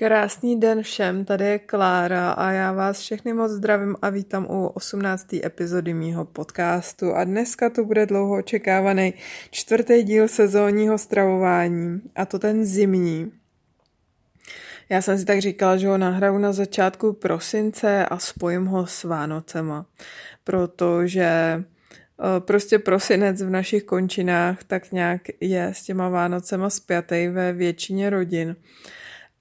Krásný den všem, tady je Klára a já vás všechny moc zdravím a vítám u 18. epizody mýho podcastu a dneska to bude dlouho očekávaný čtvrtý díl sezónního stravování a to ten zimní. Já jsem si tak říkala, že ho nahraju na začátku prosince a spojím ho s Vánocema, protože eh, prostě prosinec v našich končinách tak nějak je s těma Vánocema spjatý ve většině rodin.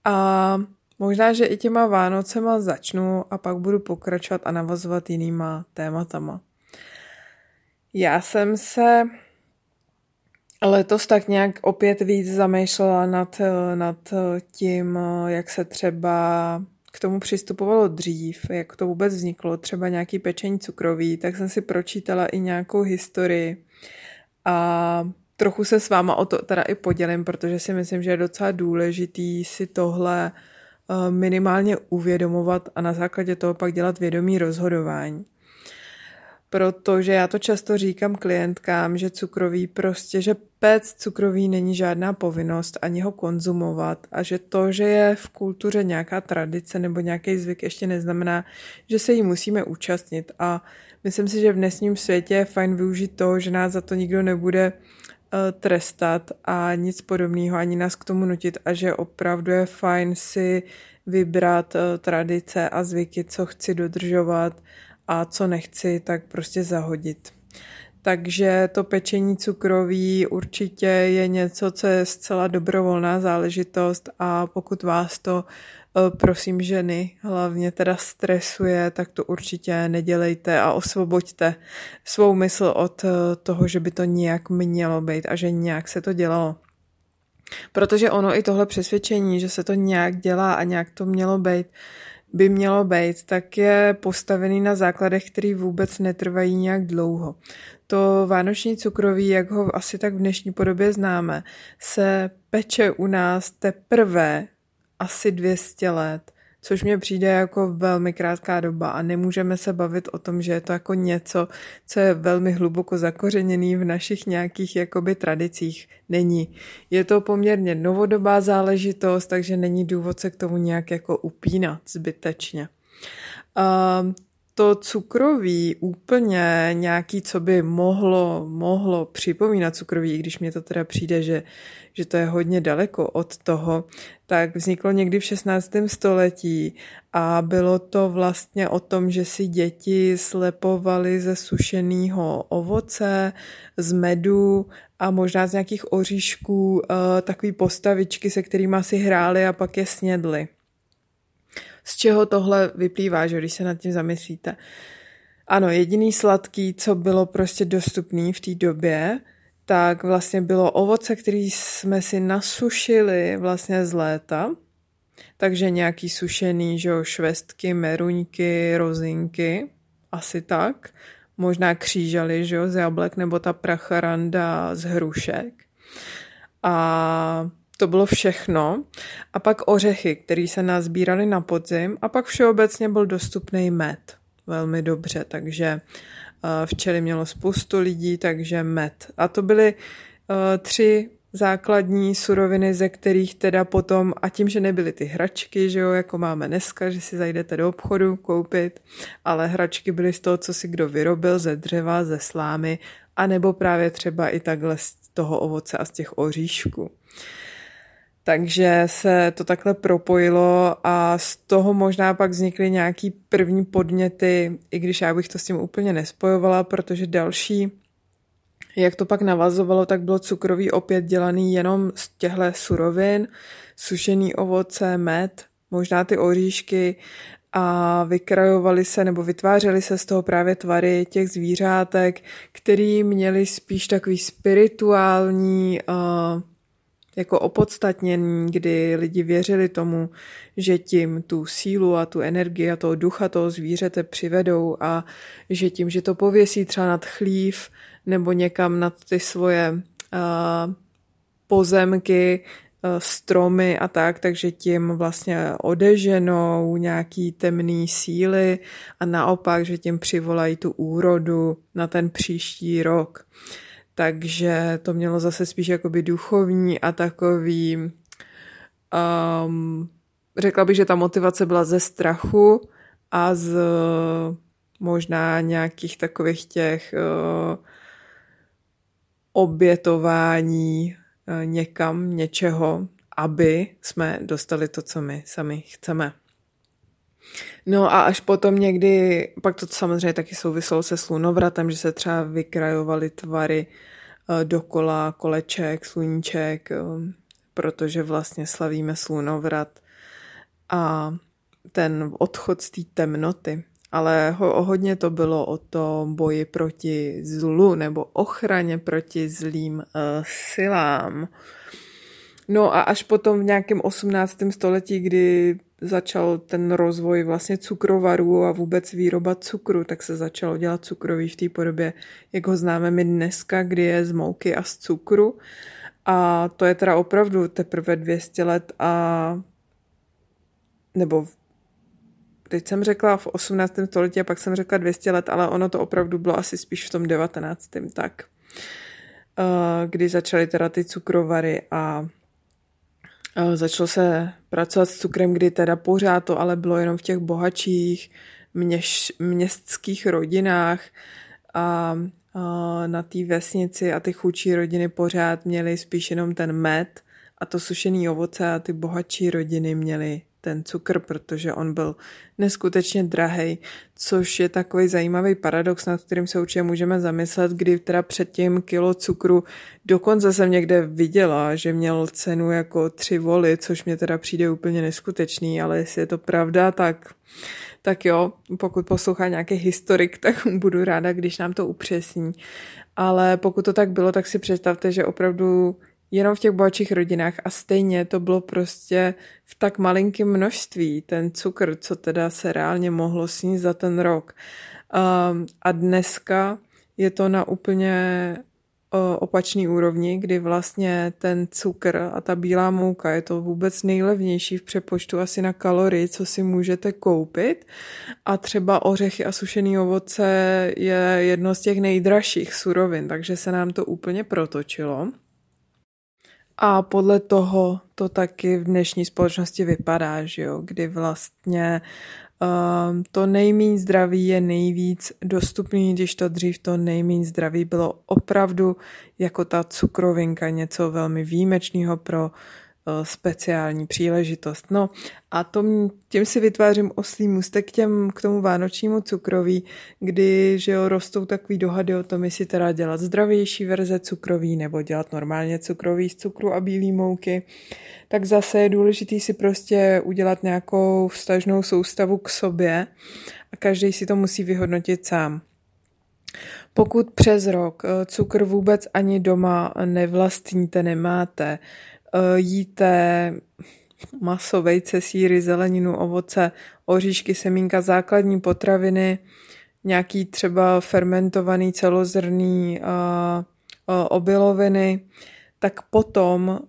A možná, že i těma Vánocema začnu a pak budu pokračovat a navazovat jinýma tématama. Já jsem se letos tak nějak opět víc zamýšlela nad, nad tím, jak se třeba k tomu přistupovalo dřív, jak to vůbec vzniklo, třeba nějaký pečení cukroví, tak jsem si pročítala i nějakou historii a trochu se s váma o to teda i podělím, protože si myslím, že je docela důležitý si tohle eh, minimálně uvědomovat a na základě toho pak dělat vědomí rozhodování. Protože já to často říkám klientkám, že cukroví prostě, že pec cukroví není žádná povinnost ani ho konzumovat a že to, že je v kultuře nějaká tradice nebo nějaký zvyk ještě neznamená, že se jí musíme účastnit a myslím si, že v dnešním světě je fajn využít to, že nás za to nikdo nebude trestat a nic podobného, ani nás k tomu nutit a že opravdu je fajn si vybrat eh, tradice a zvyky, co chci dodržovat a co nechci, tak prostě zahodit. Takže to pečení cukroví určitě je něco, co je zcela dobrovolná záležitost a pokud vás to Eh, prosím ženy, hlavně teda stresuje, tak to určitě nedělejte a osvoboďte svou mysl od eh, toho, že by to nějak mělo být a že nějak se to dělalo. Protože ono i tohle přesvědčení, že se to nějak dělá a nějak to mělo být, by mělo být, tak je postavený na základech, který vůbec netrvají nějak dlouho. To vánoční cukroví, jak ho asi tak v dnešní podobě známe, se peče u nás teprve asi 200 let, což mě přijde jako velmi krátká doba a nemůžeme se bavit o tom, že je to jako něco, co je velmi hluboko zakořeněný v našich nějakých jakoby tradicích. Není. Je to poměrně novodobá záležitost, takže není důvod se k tomu nějak jako upínat zbytečně. Uh, to cukroví úplně nějaký, co by mohlo, mohlo připomínat cukroví, když mě to teda přijde, že, že to je hodně daleko od toho, tak vzniklo někdy v 16. století a bylo to vlastně o tom, že si děti slepovali ze sušeného ovoce, z medu a možná z nějakých oříšků eh, takové postavičky, se kterými si hráli a pak je snědli z čeho tohle vyplývá, že když se nad tím zamyslíte. Ano, jediný sladký, co bylo prostě dostupný v té době, tak vlastně bylo ovoce, který jsme si nasušili vlastně z léta, takže nějaký sušený, že jo, švestky, meruňky, rozinky, asi tak. Možná křížaly, že jo, z jablek, nebo ta pracharanda z hrušek. A to bylo všechno. A pak ořechy, které se nazbíraly na podzim a pak všeobecně byl dostupný med. Velmi dobře, takže eh, včely mělo spoustu lidí, takže med. A to byly eh, tři základní suroviny, ze kterých teda potom, a tím, že nebyly ty hračky, že jo, jako máme dneska, že si zajdete do obchodu koupit, ale hračky byly z toho, co si kdo vyrobil, ze dřeva, ze slámy, anebo právě třeba i takhle z toho ovoce a z těch oříšků. Takže se to takhle propojilo a z toho možná pak vznikly nějaký první podněty, i když já bych to s tím úplně nespojovala, protože další, jak to pak navazovalo, tak bylo cukrový opět dělaný jenom z těchto surovin, sušený ovoce, med, možná ty oříšky a vykrajovali se nebo vytvářely se z toho právě tvary těch zvířátek, který měli spíš takový spirituální uh, jako opodstatnění, kdy lidi věřili tomu, že tím tu sílu a tu energii a toho ducha toho zvířete přivedou a že tím, že to pověsí třeba nad chlív nebo někam nad ty svoje uh, pozemky, stromy a tak, takže tím vlastně odeženou nějaký temný síly a naopak, že tím přivolají tu úrodu na ten příští rok. Takže to mělo zase spíš jakoby duchovní a takový um, řekla bych, že ta motivace byla ze strachu a z možná nějakých takových těch uh, obětování uh, někam něčeho, aby jsme dostali to, co my sami chceme. No a až potom někdy, pak to samozřejmě taky souviselo se slunovratem, že se třeba vykrajovaly tvary uh, dokola koleček, sluníček, uh, protože vlastně slavíme slunovrat a ten odchod z té temnoty ale ho, hodně to bylo o tom boji proti zlu nebo ochraně proti zlým uh, silám. No a až potom v nějakém 18. století, kdy začal ten rozvoj vlastně cukrovarů a vůbec výroba cukru, tak se začalo dělat cukroví v té podobě, jak ho známe my dneska, kdy je z mouky a z cukru. A to je teda opravdu teprve 200 let a nebo teď jsem řekla v 18. století a pak jsem řekla 200 let, ale ono to opravdu bylo asi spíš v tom 19. tak. Eh, kdy začaly teda ty cukrovary a začalo se pracovat s cukrem, kdy teda pořád to ale bylo jenom v těch bohatších měš, městských rodinách. A eh, na té vesnici a ty chudší rodiny pořád měly spíš jenom ten med a to sušený ovoce a ty bohatší rodiny měly ten cukr, protože on byl neskutečně drahý, což je takový zajímavý paradox, nad kterým se určitě můžeme zamyslet, kdy teda předtím kilo cukru dokonce jsem někde viděla, že měl cenu jako tři voly, což mě teda přijde úplně neskutečný, ale jestli je to pravda, tak tak jo, pokud poslouchá nějaký historik, tak budu ráda, když nám to upřesní. Ale pokud to tak bylo, tak si představte, že opravdu jenom v těch bohatších rodinách a stejně to bylo prostě v tak malinkém množství, ten cukr, co teda se reálně mohlo sníst za ten rok. Um, a dneska je to na úplně opačný úrovni, kdy vlastně ten cukr a ta bílá mouka je to vůbec nejlevnější v přepočtu asi na kalorii, co si můžete koupit. A třeba ořechy a sušený ovoce je jedno z těch nejdražších surovin, takže se nám to úplně protočilo. A podle toho to taky v dnešní společnosti vypadá, že jo, kdy vlastně um, to nejméně zdraví je nejvíc dostupný, když to dřív to nejméně zdraví bylo opravdu jako ta cukrovinka, něco velmi výjimečného pro speciální příležitost. No a tom, tím si vytvářím oslý můstek k, těm, k tomu vánočnímu cukroví, kdy že jo, rostou takový dohady o tom, jestli teda dělat zdravější verze cukroví nebo dělat normálně cukroví z cukru a bílé mouky. Tak zase je důležité si prostě udělat nějakou vztažnou soustavu k sobě a každý si to musí vyhodnotit sám. Pokud přes rok eh, cukr vůbec ani doma nevlastníte, nemáte, Eh, jíte maso, vejce, síry, zeleninu, ovoce, oříšky, semínka, základní potraviny, nějaký třeba fermentovaný celozrný uh, uh, obiloviny, tak potom,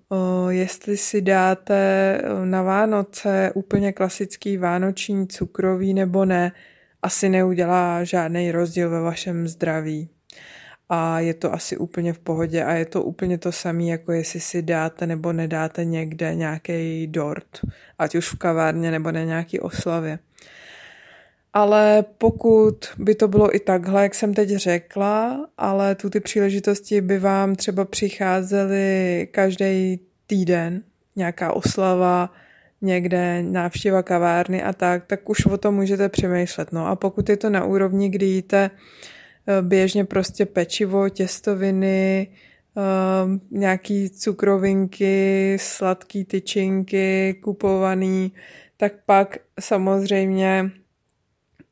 jestli si dáte na Vánoce úplně klasický vánoční cukrový nebo ne, asi neudělá žádný rozdíl ve vašem zdraví a je to asi úplně v pohodě a je to úplně to samé, jako jestli si dáte nebo nedáte někde nějaký dort, ať už v kavárně nebo na nějaký oslavě. Ale pokud by to bylo i takhle, jak jsem teď řekla, ale tu ty příležitosti by vám třeba přicházely každý týden, nějaká oslava, někde návštěva kavárny a tak, tak už o tom můžete přemýšlet. No a pokud je to na úrovni, kdy jíte Eh, běžně prostě pečivo, těstoviny, eh, nějaký cukrovinky, sladký tyčinky, kupovaný, tak pak samozřejmě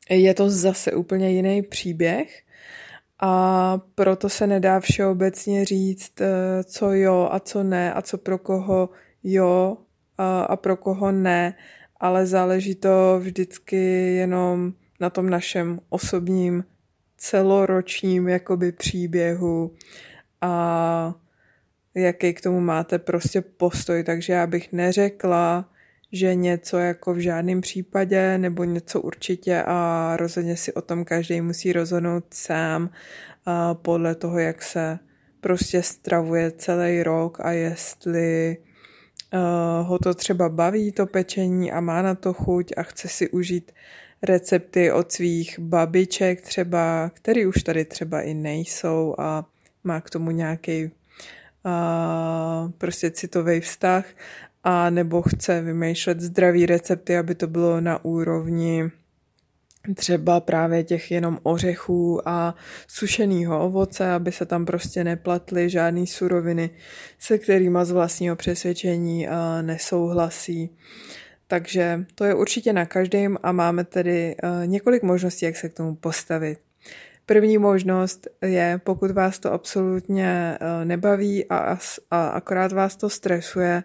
je to zase úplně jiný příběh a proto se nedá všeobecně říct, eh, co jo a co ne a co pro koho jo a pro koho ne, ale záleží to vždycky jenom na tom našem osobním celoročním jakoby příběhu a jaký k tomu máte prostě postoj, takže já bych neřekla, že něco jako v žádném případě nebo něco určitě a rozhodně si o tom každý musí rozhodnout sám a podle toho, jak se prostě stravuje celý rok a jestli uh, ho to třeba baví, to pečení a má na to chuť a chce si užít recepty od svých babiček třeba, který už tady třeba i nejsou a má k tomu nějaký uh, prostě citový vztah a nebo chce vymýšlet zdravý recepty, aby to bylo na úrovni třeba právě těch jenom ořechů a sušeného ovoce, aby se tam prostě neplatly žádné suroviny, se kterými z vlastního přesvědčení nesouhlasí. Takže to je určitě na každém a máme tedy několik možností, jak se k tomu postavit. První možnost je, pokud vás to absolutně nebaví a, a akorát vás to stresuje,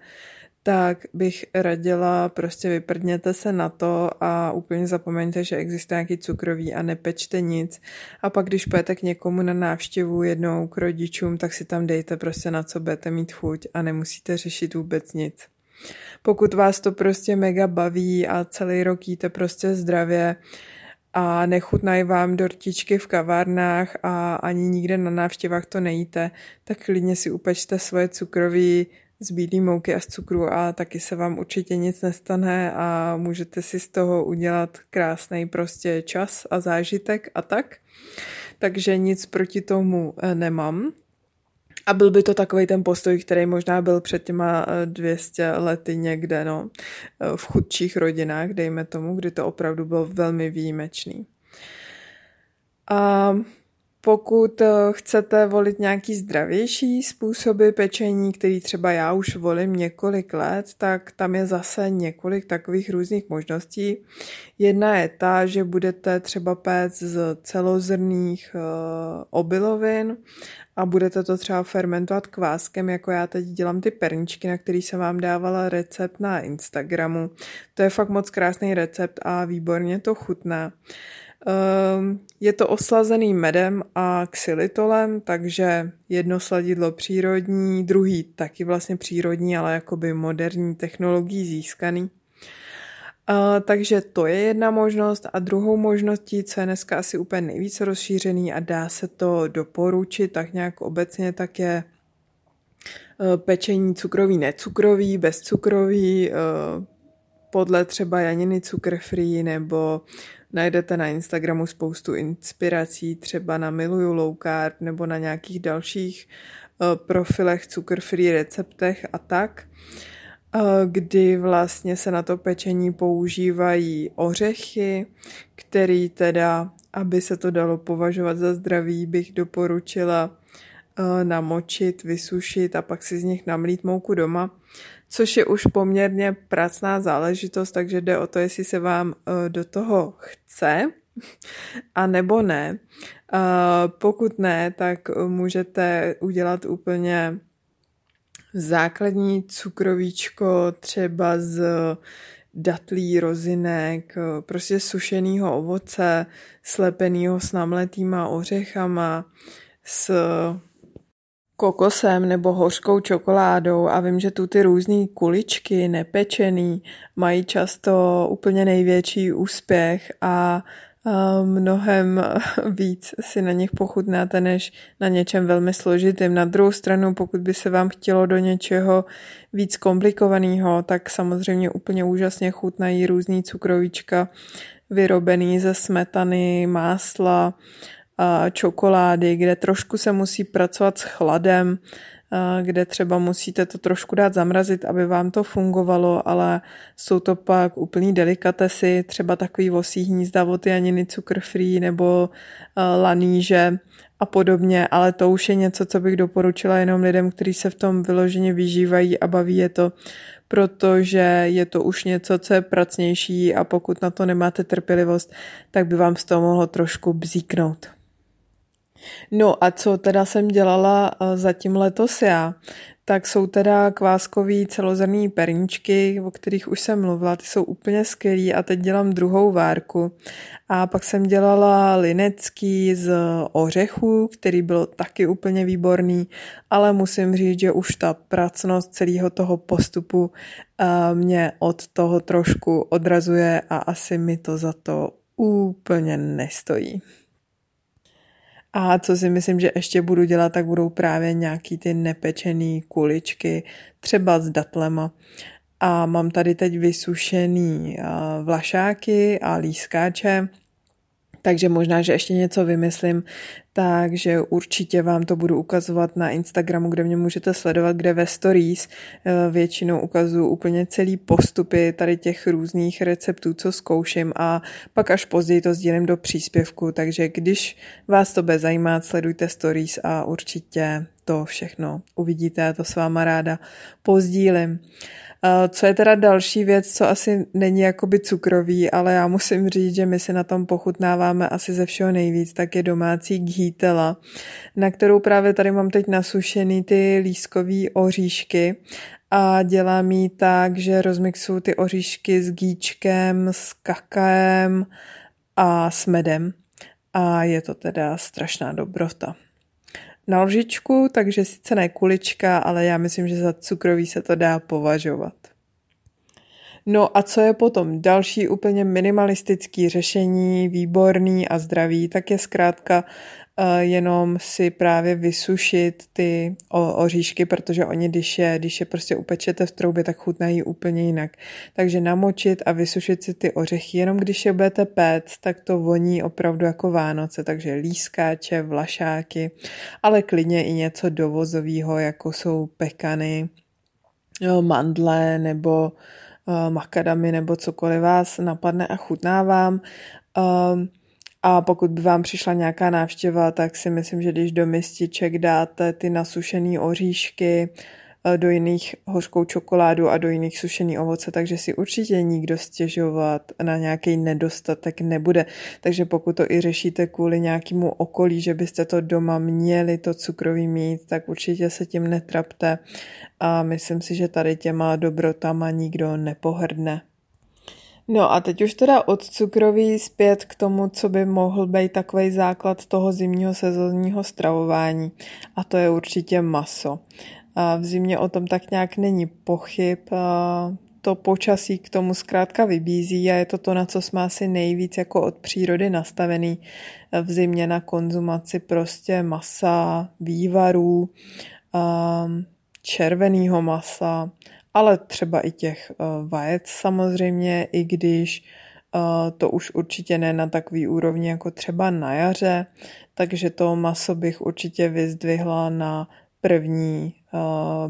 tak bych radila, prostě vyprdněte se na to a úplně zapomeňte, že existuje nějaký cukroví a nepečte nic. A pak, když pojete k někomu na návštěvu jednou k rodičům, tak si tam dejte prostě na co budete mít chuť a nemusíte řešit vůbec nic. Pokud vás to prostě mega baví a celý rok jíte prostě zdravě, a nechutnají vám dortičky v kavárnách a ani nikde na návštěvách to nejíte, tak klidně si upečte svoje cukroví z bílé mouky a z cukru a taky se vám určitě nic nestane a můžete si z toho udělat krásný prostě čas a zážitek a tak. Takže nic proti tomu eh, nemám. A byl by to takový ten postoj, který možná byl před těma 200 eh, lety někde, no, eh, v chudších rodinách, dejme tomu, kdy to opravdu bylo velmi výjimečný. A pokud eh, chcete volit nějaký zdravější způsoby pečení, který třeba já už volím několik let, tak tam je zase několik takových různých možností. Jedna je ta, že budete třeba péct z celozrných eh, obilovin a budete to třeba fermentovat kváskem, jako já teď dělám ty perničky, na který jsem vám dávala recept na Instagramu. To je fakt moc krásný recept a výborně to chutná. Je to oslazený medem a xylitolem, takže jedno sladidlo přírodní, druhý taky vlastně přírodní, ale jakoby moderní technologií získaný. Uh, takže to je jedna možnost a druhou možností, co je dneska asi úplně nejvíce rozšířený a dá se to doporučit tak nějak obecně, tak je uh, pečení cukrový, necukrový, bezcukrový, podle třeba Janiny Cukr Free nebo Najdete na Instagramu spoustu inspirací, třeba na Miluju Low Carb nebo na nějakých dalších uh, profilech cukr free receptech a tak, uh, kdy vlastně se na to pečení používají ořechy, který teda, aby se to dalo považovat za zdravý, bych doporučila uh, namočit, vysušit a pak si z nich namlít mouku doma což je už poměrně pracná záležitost, takže jde o to, jestli se vám eh, do toho chce a nebo ne. Eh, pokud ne, tak můžete udělat úplně základní cukrovíčko třeba z datlí, rozinek, prostě sušeného ovoce, slepeného s namletýma ořechama, s kokosem nebo hořkou čokoládou a vím, že tu ty různé kuličky nepečený mají často úplně největší úspěch a mnohem víc si na nich pochutnáte, než na něčem velmi složitým. Na druhou stranu, pokud by se vám chtělo do něčeho víc komplikovaného, tak samozřejmě úplně úžasně chutnají různý cukrovíčka vyrobený ze smetany, másla, čokolády, kde trošku se musí pracovat s chladem, kde třeba musíte to trošku dát zamrazit, aby vám to fungovalo, ale jsou to pak úplný delikatesy, třeba takový vosí hnízda od Janiny cukr free nebo laníže a podobně, ale to už je něco, co bych doporučila jenom lidem, kteří se v tom vyloženě vyžívají a baví je to, protože je to už něco, co je pracnější a pokud na to nemáte trpělivost, tak by vám z toho mohlo trošku bzíknout. No a co teda jsem dělala eh, zatím letos já, tak jsou teda kváskový celozrný perničky, o kterých už jsem mluvila, ty jsou úplně skvělý a teď dělám druhou várku. A pak jsem dělala linecký z ořechů, který byl taky úplně výborný, ale musím říct, že už ta pracnost celého toho postupu eh, mě od toho trošku odrazuje a asi mi to za to úplně nestojí. A co si myslím, že ještě budu dělat, tak budou právě nějaký ty nepečený kuličky, třeba s datlema. A mám tady teď vysušený vlašáky a lískáče, takže možná, že ještě něco vymyslím, takže určitě vám to budu ukazovat na Instagramu, kde mě můžete sledovat, kde ve stories eh, většinou ukazuju úplně celý postupy tady těch různých receptů, co zkouším a pak až později to sdílím do příspěvku, takže když vás to bude zajímat, sledujte stories a určitě to všechno uvidíte, to s váma ráda pozdílím. Co je teda další věc, co asi není jakoby cukrový, ale já musím říct, že my si na tom pochutnáváme asi ze všeho nejvíc, tak je domácí ghítela, na kterou právě tady mám teď nasušený ty lískový oříšky a dělám jí tak, že rozmixuju ty oříšky s gíčkem, s kakaem a s medem. A je to teda strašná dobrota na lžičku, takže sice ne kulička, ale já myslím, že za cukrový se to dá považovat. No a co je potom další úplně minimalistický řešení, výborný a zdravý, tak je zkrátka jenom si právě vysušit ty oříšky, protože oni, když je, když je prostě upečete v troubě, tak chutnají úplně jinak. Takže namočit a vysušit si ty ořechy, jenom když je budete péct, tak to voní opravdu jako Vánoce, takže lískáče, vlašáky, ale klidně i něco dovozového, jako jsou pekany, mandle nebo eh, makadamy nebo cokoliv vás napadne a chutná vám. Um, a pokud by vám přišla nějaká návštěva, tak si myslím, že když do mističek dáte ty nasušené oříšky, eh, do jiných hořkou čokoládu a do jiných sušený ovoce, takže si určitě nikdo stěžovat na nějaký nedostatek nebude. Takže pokud to i řešíte kvůli nějakému okolí, že byste to doma měli to cukrový mít, tak určitě se tím netrapte a myslím si, že tady těma dobrotama nikdo nepohrdne. No a teď už teda od cukroví zpět k tomu, co by mohl být takový základ toho zimního sezónního stravování. A to je určitě maso. A v zimě o tom tak nějak není pochyb. A to počasí k tomu zkrátka vybízí a je to to, na co jsme asi nejvíc jako od přírody nastavený v zimě na konzumaci prostě masa, vývarů, červeného masa, ale třeba i těch uh, vajec samozřejmě, i když uh, to už určitě ne na takový úrovni jako třeba na jaře, takže to maso bych určitě vyzdvihla na první, eh,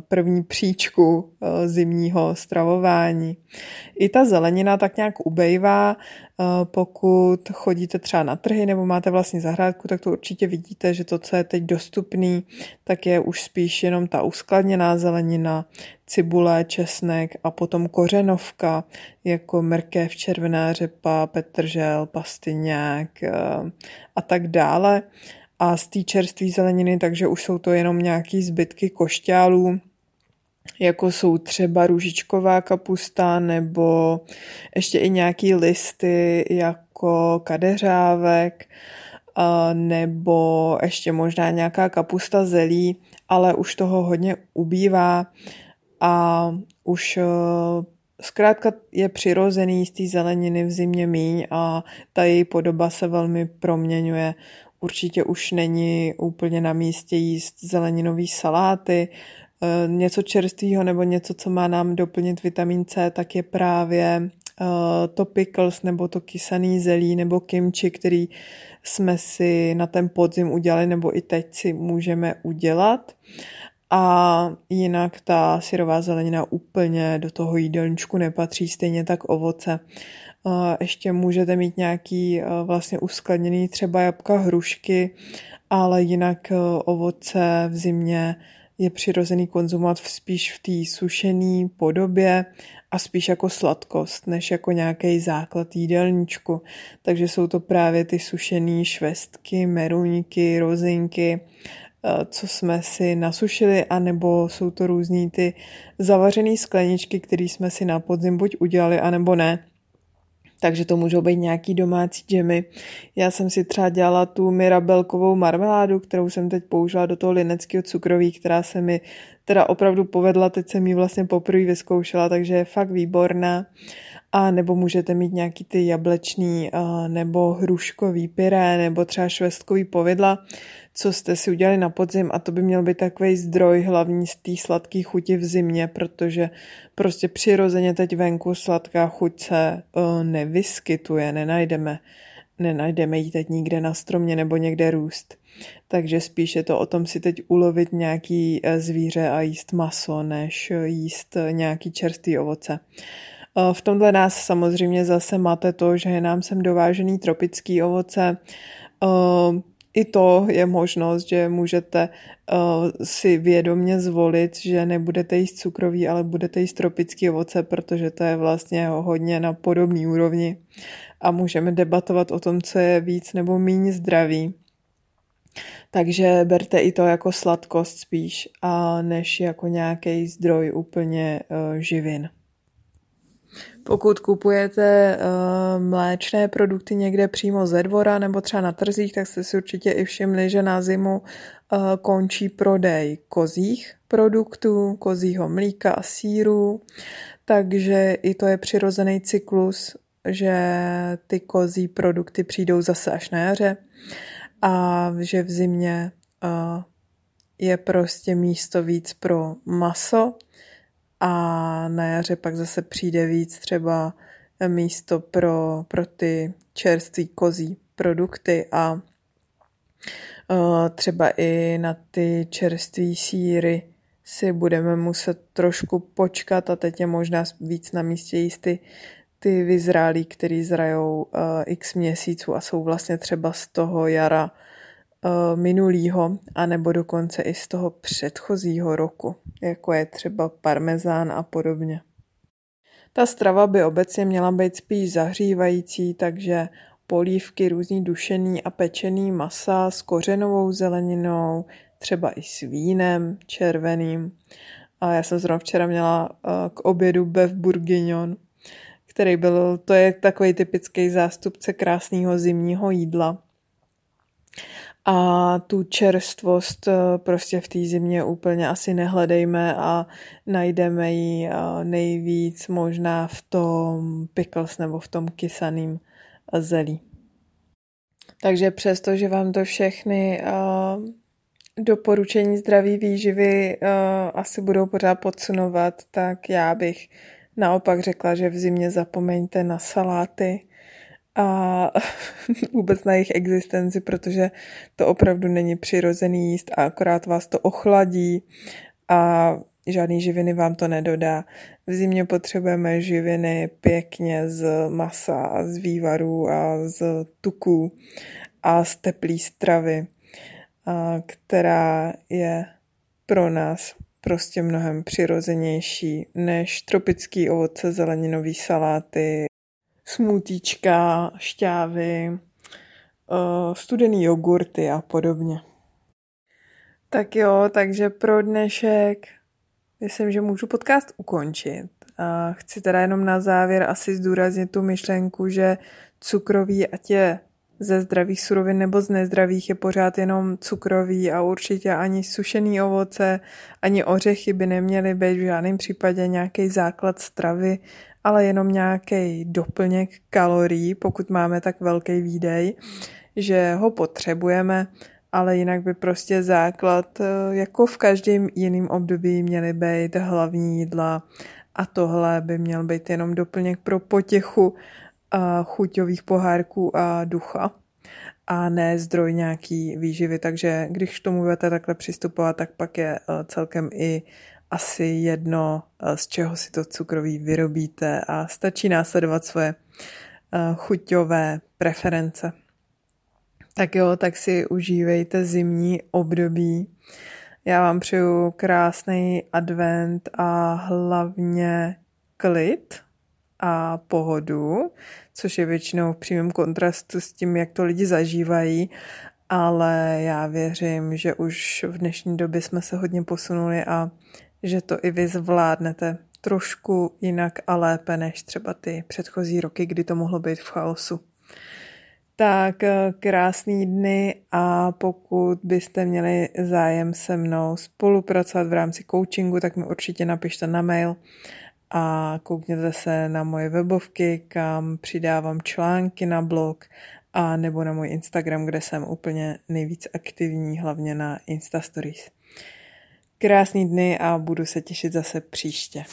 první příčku eh, zimního stravování. I ta zelenina tak nějak ubejvá, eh, pokud chodíte třeba na trhy nebo máte vlastní zahrádku, tak to určitě vidíte, že to, co je teď dostupný, tak je už spíš jenom ta uskladněná zelenina, cibule, česnek a potom kořenovka, jako mrkev, červená řepa, petržel, pastyňák a tak dále a z té čerstvé zeleniny, takže už jsou to jenom nějaký zbytky košťálů, jako jsou třeba růžičková kapusta nebo ještě i nějaký listy jako kadeřávek nebo ještě možná nějaká kapusta zelí, ale už toho hodně ubývá a už e, zkrátka je přirozený z té zeleniny v zimě míň a ta její podoba se velmi proměňuje určitě už není úplně na místě jíst zeleninový saláty, eh, něco čerstvého nebo něco, co má nám doplnit vitamin C, tak je právě eh, to pickles nebo to kysaný zelí nebo kimchi, který jsme si na ten podzim udělali nebo i teď si můžeme udělat. A jinak ta syrová zelenina úplně do toho jídelníčku nepatří, stejně tak ovoce. Ještě můžete mít nějaký vlastně uskladněný třeba jabka, hrušky, ale jinak ovoce v zimě je přirozený konzumovat spíš v té sušené podobě a spíš jako sladkost, než jako nějaký základ jídelníčku. Takže jsou to právě ty sušené švestky, meruňky, rozinky, co jsme si nasušili, anebo jsou to různý ty zavařené skleničky, které jsme si na podzim buď udělali, anebo ne takže to můžou být nějaký domácí džemy. Já jsem si třeba dělala tu mirabelkovou marmeládu, kterou jsem teď použila do toho lineckého cukroví, která se mi teda opravdu povedla, teď jsem ji vlastně poprvé vyzkoušela, takže je fakt výborná. A nebo můžete mít nějaký ty jablečný nebo hruškový pyré nebo třeba švestkový povidla, co jste si udělali na podzim a to by měl být takový zdroj hlavní z té sladké chuti v zimě, protože prostě přirozeně teď venku sladká chuť se nevyskytuje, nenajdeme nenajdeme ji teď nikde na stromě nebo někde růst. Takže spíš je to o tom si teď ulovit nějaký e, zvíře a jíst maso, než jíst nějaký čerstvý ovoce. V tomhle nás samozřejmě zase máte to, že je nám sem dovážený tropický ovoce. I to je možnost, že můžete si vědomně zvolit, že nebudete jíst cukrový, ale budete jíst tropický ovoce, protože to je vlastně hodně na podobné úrovni a můžeme debatovat o tom, co je víc nebo méně zdravý. Takže berte i to jako sladkost spíš, a než jako nějaký zdroj úplně živin. Pokud kupujete uh, mléčné produkty někde přímo ze dvora nebo třeba na trzích, tak jste si určitě i všimli, že na zimu uh, končí prodej kozích produktů, kozího mlíka a síru, takže i to je přirozený cyklus že ty kozí produkty přijdou zase až na jaře a že v zimě je prostě místo víc pro maso a na jaře pak zase přijde víc třeba místo pro, pro ty čerství kozí produkty a třeba i na ty čerství síry si budeme muset trošku počkat a teď je možná víc na místě jíst ty ty vyzrálí, který zrajou uh, x měsíců a jsou vlastně třeba z toho jara minulýho, anebo dokonce i z toho předchozího roku, jako je třeba parmezán a podobně. Ta strava by obecně měla být spíš zahřívající, takže polívky, různý dušený a pečený masa s kořenovou zeleninou, třeba i s vínem červeným. A já jsem zrovna včera měla uh, k obědu bev bourguignon, který byl, to je takový typický zástupce krásného zimního jídla. A tu čerstvost eh, prostě v té zimě úplně asi nehledejme a najdeme ji eh, nejvíc možná v tom pickles nebo v tom kysaným zelí. Takže přesto, že vám to všechny uh, doporučení zdraví výživy asi budou pořád podsunovat, tak já bych Naopak řekla, že v zimě zapomeňte na saláty a vůbec na jejich existenci, protože to opravdu není přirozený jíst a akorát vás to ochladí a žádný živiny vám to nedodá. V zimě potřebujeme živiny pěkně z masa z vývarů a z tuků a z teplý stravy, která je pro nás prostě mnohem přirozenější než tropický ovoce, zeleninový saláty, smutíčka, šťávy, eh, studený jogurty a podobně. Tak jo, takže pro dnešek myslím, že můžu podcast ukončit. A chci teda jenom na závěr asi zdůraznit tu myšlenku, že cukrový, ať je ze zdravých surovin nebo z nezdravých je pořád jenom cukrový a určitě ani sušený ovoce, ani ořechy by neměly být v žádném případě nějaký základ stravy, ale jenom nějaký doplněk kalorií, pokud máme tak velký výdej, že ho potřebujeme, ale jinak by prostě základ, eh, jako v každém jiném období, měly být hlavní jídla a tohle by měl být jenom doplněk pro potěchu chuťových pohárků a ducha a ne zdroj nějaký výživy. Takže když k tomu budete takhle přistupovat, tak pak je eh, celkem i asi jedno, eh, z čeho si to cukroví vyrobíte a stačí následovat svoje eh, chuťové preference. Tak jo, tak si užívejte zimní období. Já vám přeju krásný advent a hlavně klid a pohodu, což je většinou v přímém kontrastu s tím, jak to lidi zažívají, ale já věřím, že už v dnešní době jsme se hodně posunuli a že to i vy zvládnete trošku jinak a lépe než třeba ty předchozí roky, kdy to mohlo být v chaosu. Tak eh, krásný dny a pokud byste měli zájem se mnou spolupracovat v rámci coachingu, tak mi určitě napište na mail a koukněte se na moje webovky, kam přidávám články na blog a nebo na můj Instagram, kde jsem úplně nejvíc aktivní, hlavně na Insta Stories. Krásný dny a budu se těšit zase příště.